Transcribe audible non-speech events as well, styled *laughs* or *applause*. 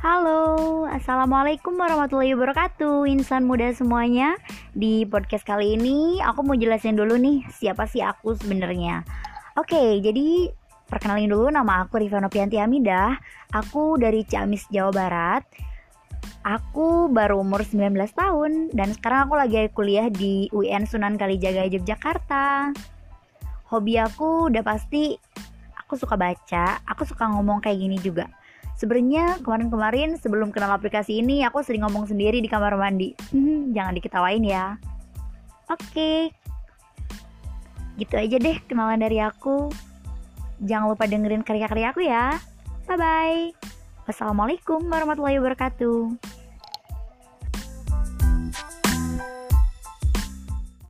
Assalamualaikum warahmatullahi wabarakatuh Insan muda semuanya. Di podcast kali ini aku mau jelasin dulu nih Siapa sih aku sebenarnya. Oke jadi perkenalin dulu nama aku Rifano Pianti Amidah Aku dari Ciamis Jawa Barat. Aku baru umur 19 tahun Dan sekarang aku lagi kuliah di UN Sunan Kalijaga Yogyakarta. Hobi aku udah pasti Aku suka baca Aku suka ngomong kayak gini juga Sebenarnya kemarin-kemarin sebelum kenal aplikasi ini aku sering ngomong sendiri di kamar mandi. Hmm, *laughs* jangan diketawain ya. Oke. Gitu aja deh kenalan dari aku. Jangan lupa dengerin karya-karya aku ya. Bye bye. Wassalamualaikum warahmatullahi wabarakatuh.